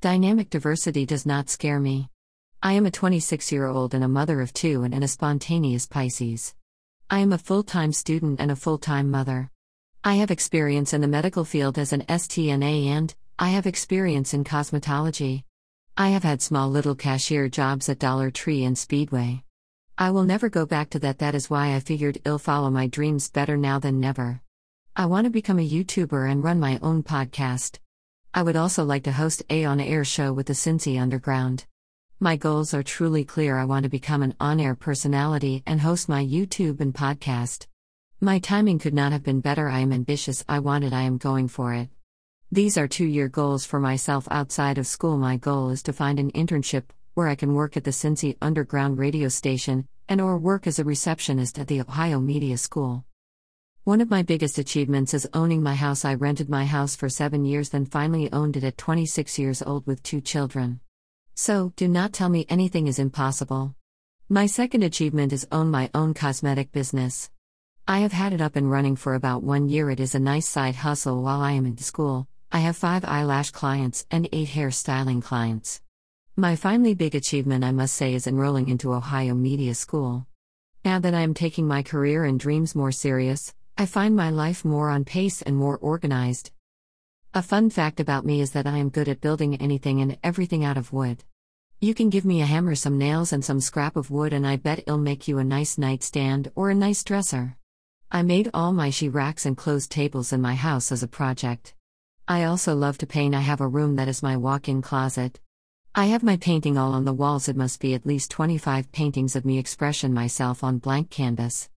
Dynamic diversity does not scare me. I am a 26 year old and a mother of two and, a spontaneous Pisces. I am a full time student and a full time mother. I have experience in the medical field as an STNA and I have experience in cosmetology. I have had small little cashier jobs at Dollar Tree and Speedway. I will never go back to that, that is why I figured I'll follow my dreams better now than never. I want to become a YouTuber and run my own podcast. I would also like to host a on-air show with the Cincy Underground. My goals are truly clear. I want to become an on-air personality and host my YouTube and podcast. My timing could not have been better. I am ambitious. I want it. I am going for it. These are 2-year goals for myself outside of school. My goal is to find an internship where I can work at the Cincy Underground radio station and or work as a receptionist at the Ohio Media School. One of my biggest achievements is owning my house. I rented my house for seven years, then finally owned it at 26 years old with two children. So, do not tell me anything is impossible. My second achievement is own my own cosmetic business. I have had it up and running for about one year. It is a nice side hustle while I am in school. I have five eyelash clients and eight hair styling clients. My finally big achievement, I must say, is enrolling into Ohio Media School. Now that I am taking my career and dreams more serious, I find my life more on pace and more organized. A fun fact about me is that I am good at building anything and everything out of wood. You can give me a hammer, some nails, and some scrap of wood, and I bet it'll make you a nice nightstand or a nice dresser. I made all my she racks and closed tables in my house as a project. I also love to paint. I have a room that is my walk in closet. I have my painting all on the walls. It must be at least 25 paintings of me expression myself on blank canvas.